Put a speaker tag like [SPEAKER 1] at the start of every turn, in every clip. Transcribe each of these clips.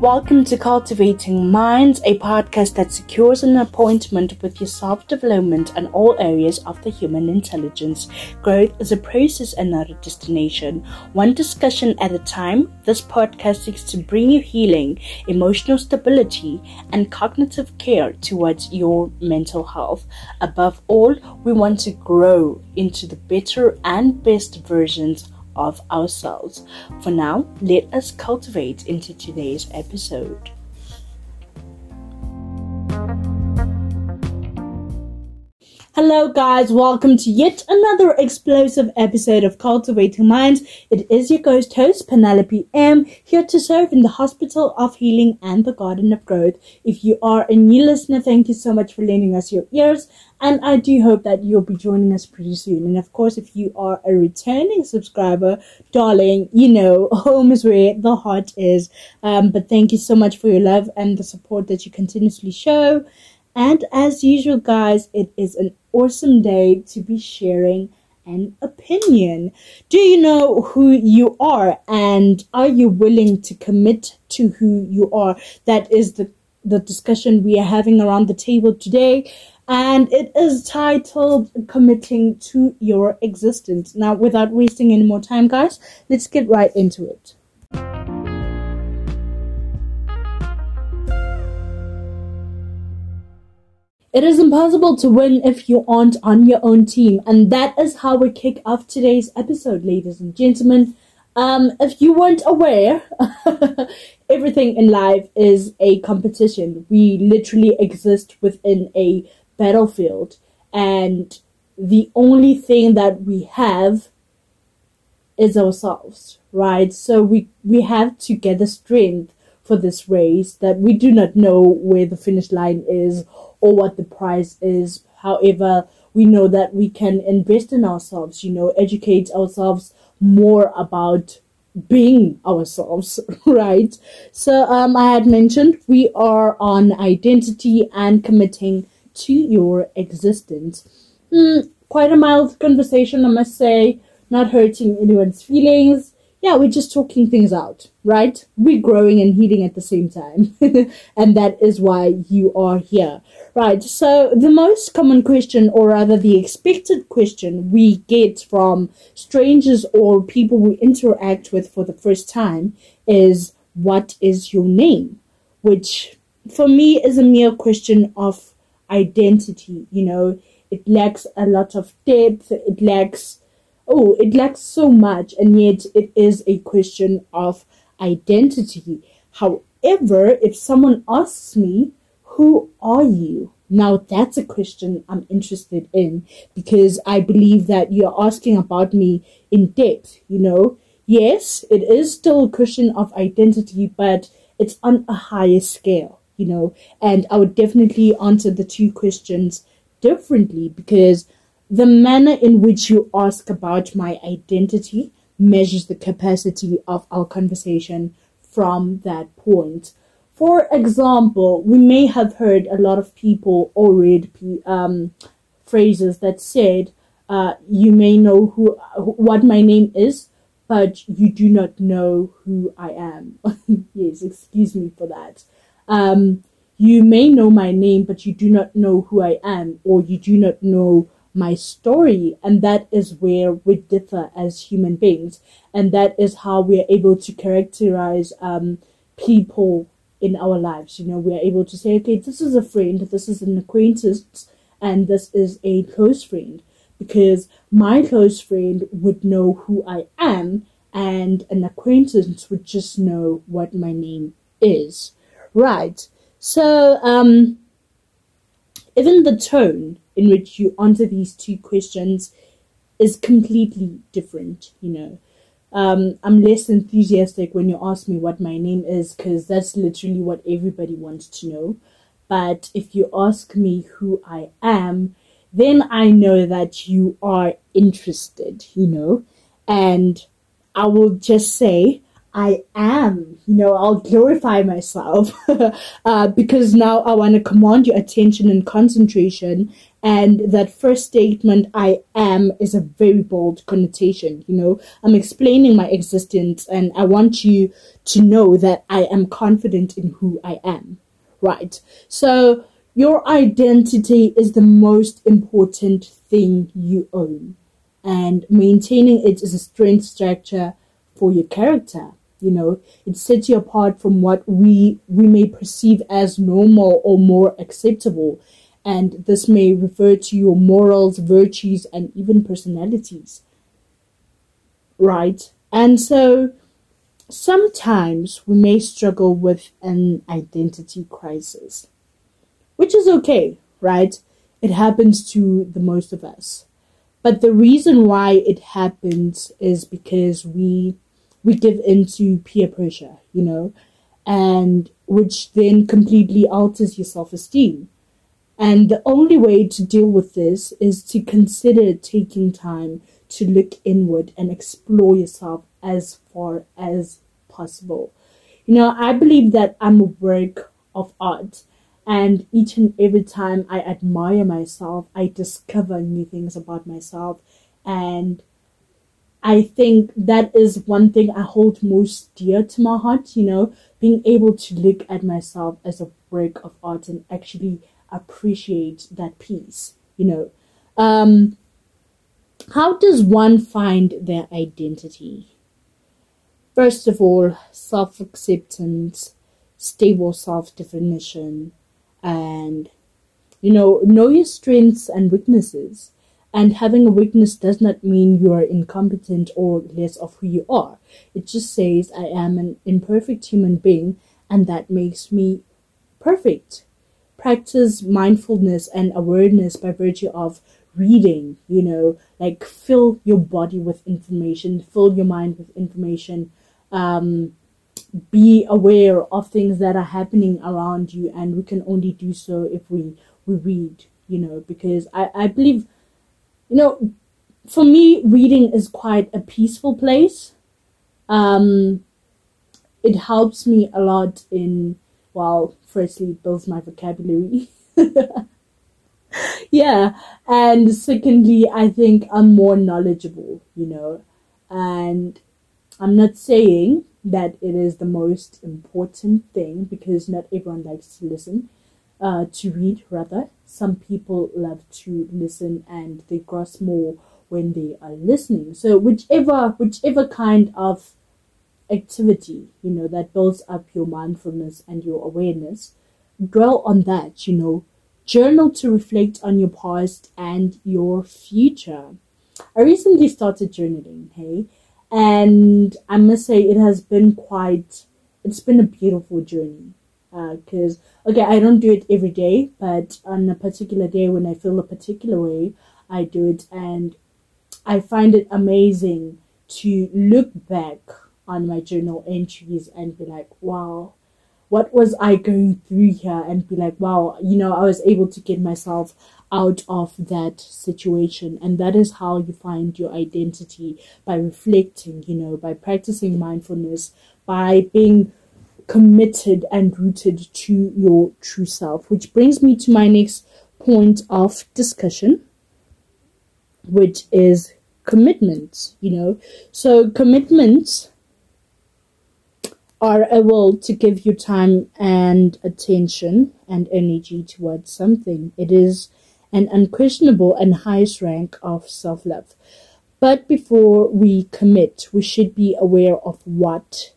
[SPEAKER 1] Welcome to Cultivating Minds, a podcast that secures an appointment with your self development and all areas of the human intelligence. Growth is a process and not a destination. One discussion at a time, this podcast seeks to bring you healing, emotional stability, and cognitive care towards your mental health. Above all, we want to grow into the better and best versions of ourselves. For now, let us cultivate into today's episode. Hello, guys. Welcome to yet another explosive episode of Cultivating Minds. It is your ghost host, Penelope M, here to serve in the Hospital of Healing and the Garden of Growth. If you are a new listener, thank you so much for lending us your ears. And I do hope that you'll be joining us pretty soon. And of course, if you are a returning subscriber, darling, you know, home is where the heart is. Um, but thank you so much for your love and the support that you continuously show. And as usual, guys, it is an awesome day to be sharing an opinion. Do you know who you are and are you willing to commit to who you are? That is the, the discussion we are having around the table today. And it is titled Committing to Your Existence. Now, without wasting any more time, guys, let's get right into it. It is impossible to win if you aren't on your own team. And that is how we kick off today's episode, ladies and gentlemen. Um, if you weren't aware, everything in life is a competition. We literally exist within a battlefield. And the only thing that we have is ourselves, right? So we, we have to gather strength for this race that we do not know where the finish line is or what the prize is. However, we know that we can invest in ourselves, you know, educate ourselves more about being ourselves, right? So, um, I had mentioned we are on identity and committing to your existence. Mm, quite a mild conversation, I must say, not hurting anyone's feelings yeah, we're just talking things out, right? We're growing and healing at the same time. and that is why you are here, right? So, the most common question, or rather the expected question we get from strangers or people we interact with for the first time is, What is your name? Which for me is a mere question of identity, you know, it lacks a lot of depth, it lacks oh, it lacks so much, and yet it is a question of identity. However, if someone asks me, Who are you? Now that's a question I'm interested in because I believe that you're asking about me in depth, you know. Yes, it is still a question of identity, but it's on a higher scale, you know. And I would definitely answer the two questions differently because the manner in which you ask about my identity measures the capacity of our conversation from that point. For example, we may have heard a lot of people or read um, phrases that said, uh, "You may know who what my name is, but you do not know who I am." yes, excuse me for that. Um, you may know my name, but you do not know who I am, or you do not know my story. And that is where we differ as human beings. And that is how we are able to characterize um, people in our lives. You know, we are able to say, okay, this is a friend, this is an acquaintance, and this is a close friend. Because my close friend would know who I am, and an acquaintance would just know what my name is. Right. So, um, even the tone in which you answer these two questions is completely different, you know. Um, I'm less enthusiastic when you ask me what my name is because that's literally what everybody wants to know. But if you ask me who I am, then I know that you are interested, you know. And I will just say, I am. You know, I'll glorify myself uh, because now I want to command your attention and concentration. And that first statement, I am, is a very bold connotation. You know, I'm explaining my existence and I want you to know that I am confident in who I am. Right. So, your identity is the most important thing you own, and maintaining it is a strength structure for your character. You know, it sets you apart from what we we may perceive as normal or more acceptable, and this may refer to your morals, virtues, and even personalities. Right, and so sometimes we may struggle with an identity crisis which is okay, right? It happens to the most of us. But the reason why it happens is because we we give into peer pressure, you know, and which then completely alters your self-esteem. And the only way to deal with this is to consider taking time to look inward and explore yourself as far as possible. You know, I believe that I'm a work of art and each and every time I admire myself, I discover new things about myself. And I think that is one thing I hold most dear to my heart, you know, being able to look at myself as a work of art and actually appreciate that piece, you know. Um, how does one find their identity? First of all, self acceptance, stable self definition, and you know know your strengths and weaknesses and having a weakness does not mean you are incompetent or less of who you are. It just says i am an imperfect human being and that makes me perfect. Practice mindfulness and awareness by virtue of reading you know like fill your body with information fill your mind with information. Um be aware of things that are happening around you and we can only do so if we we read you know because i i believe you know for me reading is quite a peaceful place. Um it helps me a lot in well firstly builds my vocabulary. Yeah and secondly i think i'm more knowledgeable you know and i'm not saying that it is the most important thing because not everyone likes to listen, uh, to read rather. Some people love to listen and they grasp more when they are listening. So whichever whichever kind of activity, you know, that builds up your mindfulness and your awareness, dwell on that, you know. Journal to reflect on your past and your future. I recently started journaling, hey, and I must say it has been quite. It's been a beautiful journey because uh, okay, I don't do it every day, but on a particular day when I feel a particular way, I do it, and I find it amazing to look back on my journal entries and be like, wow, what was I going through here? And be like, wow, you know, I was able to get myself out of that situation. And that is how you find your identity by reflecting, you know, by practicing mindfulness, by being committed and rooted to your true self. Which brings me to my next point of discussion, which is commitment, you know. So, commitment are able to give you time and attention and energy towards something. It is an unquestionable and highest rank of self love. But before we commit, we should be aware of what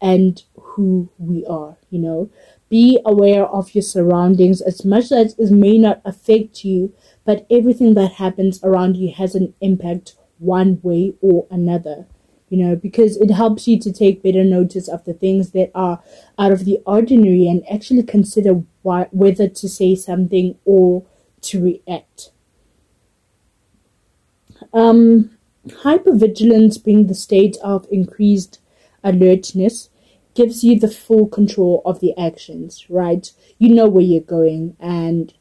[SPEAKER 1] and who we are, you know. Be aware of your surroundings as much as it may not affect you, but everything that happens around you has an impact one way or another you know, because it helps you to take better notice of the things that are out of the ordinary and actually consider why, whether to say something or to react. Um, hypervigilance, being the state of increased alertness, gives you the full control of the actions, right? You know where you're going, and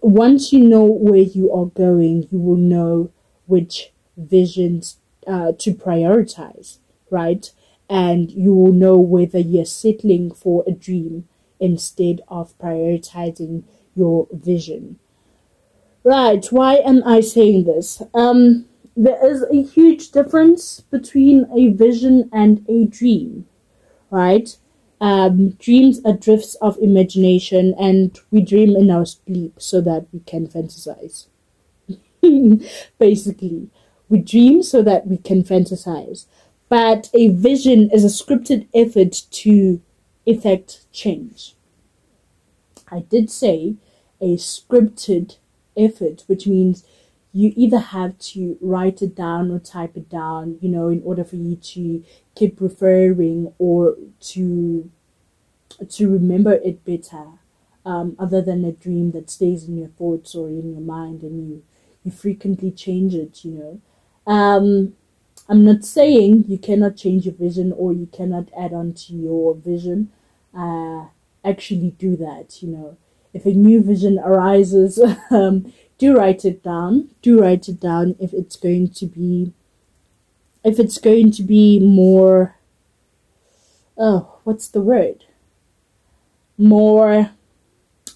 [SPEAKER 1] once you know where you are going, you will know which visions uh, to prioritize, right? And you will know whether you're settling for a dream instead of prioritizing your vision. Right, why am I saying this? Um, there is a huge difference between a vision and a dream, right? Um, dreams are drifts of imagination, and we dream in our sleep so that we can fantasize. Basically, we dream so that we can fantasize. But a vision is a scripted effort to effect change. I did say a scripted effort, which means you either have to write it down or type it down, you know, in order for you to keep referring or to to remember it better, um, other than a dream that stays in your thoughts or in your mind and you you frequently change it, you know. Um, I'm not saying you cannot change your vision or you cannot add on to your vision. Uh, actually do that, you know. If a new vision arises, um, do write it down. Do write it down if it's going to be if it's going to be more oh, what's the word? More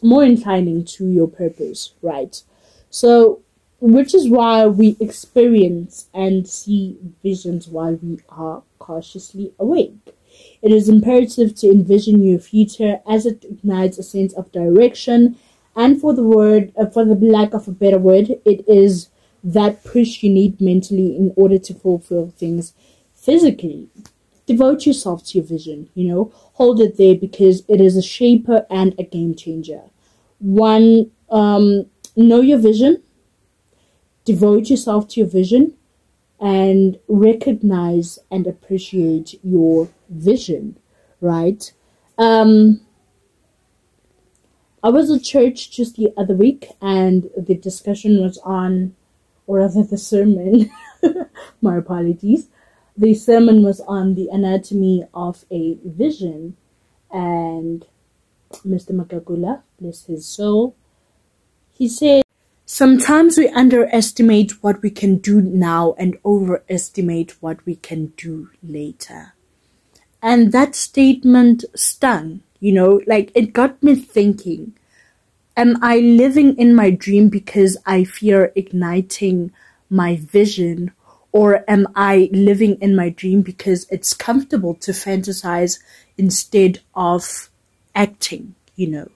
[SPEAKER 1] more inclining to your purpose, right? So which is why we experience and see visions while we are cautiously awake. It is imperative to envision your future as it ignites a sense of direction and for the word, uh, for the lack of a better word, it is that push you need mentally in order to fulfill things physically. Devote yourself to your vision, you know, hold it there because it is a shaper and a game changer. One, um, know your vision, devote yourself to your vision, and recognize and appreciate your vision, right? Um, I was at church just the other week and the discussion was on, or rather the sermon, my apologies. The sermon was on the anatomy of a vision and Mr. Makakula, bless his soul, he said, Sometimes we underestimate what we can do now and overestimate what we can do later. And that statement stung you know, like it got me thinking Am I living in my dream because I fear igniting my vision? Or am I living in my dream because it's comfortable to fantasize instead of acting, you know?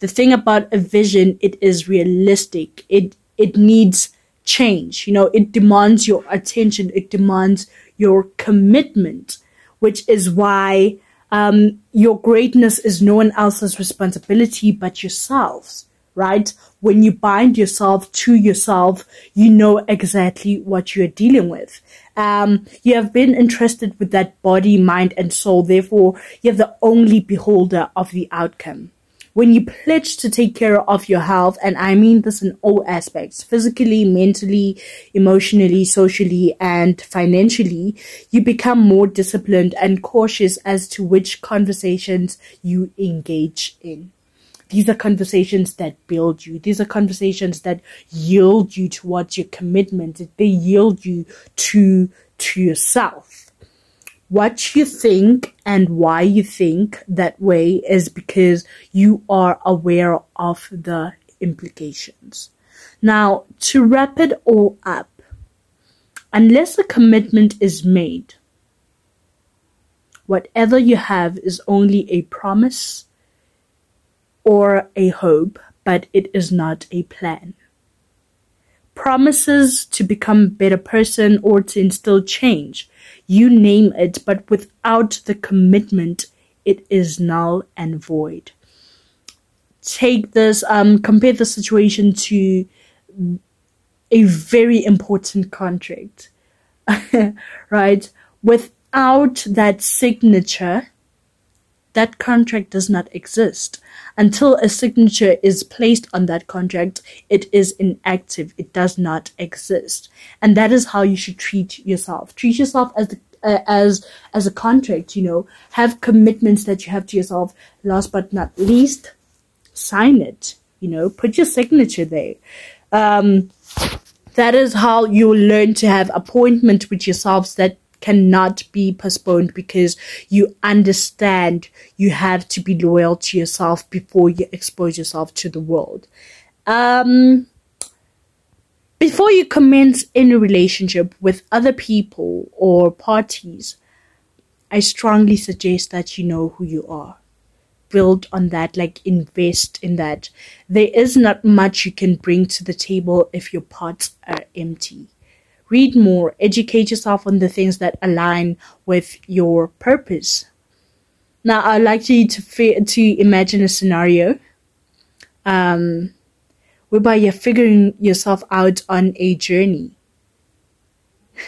[SPEAKER 1] The thing about a vision, it is realistic. It it needs change. You know, it demands your attention, it demands your commitment, which is why um, your greatness is no one else's responsibility but yourselves, right? When you bind yourself to yourself, you know exactly what you're dealing with. Um, you have been entrusted with that body, mind, and soul. Therefore, you're the only beholder of the outcome when you pledge to take care of your health, and I mean this in all aspects physically, mentally, emotionally, socially, and financially, you become more disciplined and cautious as to which conversations you engage in. These are conversations that build you. These are conversations that yield you towards your commitment. They yield you to, to yourself what you think and why you think that way is because you are aware of the implications. Now, to wrap it all up, unless a commitment is made, whatever you have is only a promise or a hope, but it is not a plan. Promises to become a better person or to instill change you name it, but without the commitment, it is null and void. Take this, um, compare the situation to a very important contract, right? Without that signature, that contract does not exist. Until a signature is placed on that contract, it is inactive. It does not exist. And that is how you should treat yourself. Treat yourself as the uh, as as a contract, you know, have commitments that you have to yourself. Last but not least, sign it. You know, put your signature there. Um, that is how you learn to have appointment with yourselves that cannot be postponed because you understand you have to be loyal to yourself before you expose yourself to the world. Um, before you commence any relationship with other people or parties, I strongly suggest that you know who you are. Build on that, like invest in that. There is not much you can bring to the table if your pots are empty. Read more, educate yourself on the things that align with your purpose. Now, I'd like you to to imagine a scenario um, whereby you're figuring yourself out on a journey.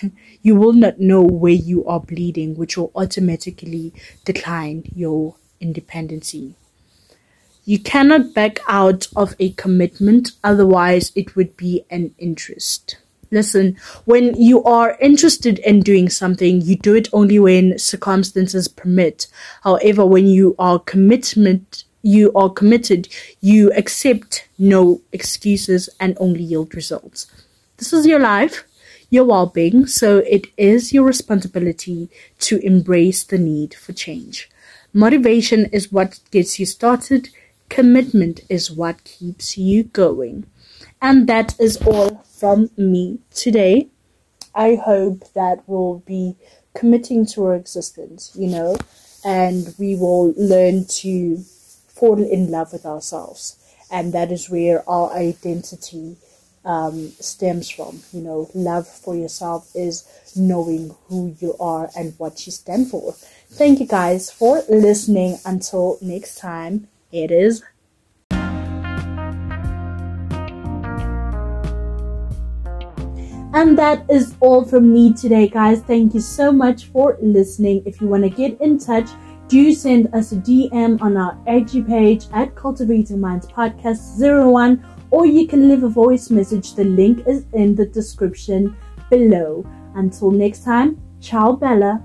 [SPEAKER 1] you will not know where you are bleeding, which will automatically decline your independency. You cannot back out of a commitment, otherwise, it would be an interest. Listen, when you are interested in doing something, you do it only when circumstances permit. However, when you are commitment, you are committed, you accept no excuses and only yield results. This is your life your well being, so it is your responsibility to embrace the need for change. Motivation is what gets you started, commitment is what keeps you going. And that is all from me today. I hope that we'll be committing to our existence, you know, and we will learn to fall in love with ourselves. And that is where our identity um, stems from. You know, love for yourself is knowing who you are and what you stand for. Thank you guys for listening. Until next time, it is. And that is all from me today, guys. Thank you so much for listening. If you want to get in touch, do send us a DM on our IG page at Cultivating Minds Podcast 01 or you can leave a voice message. The link is in the description below. Until next time, ciao Bella.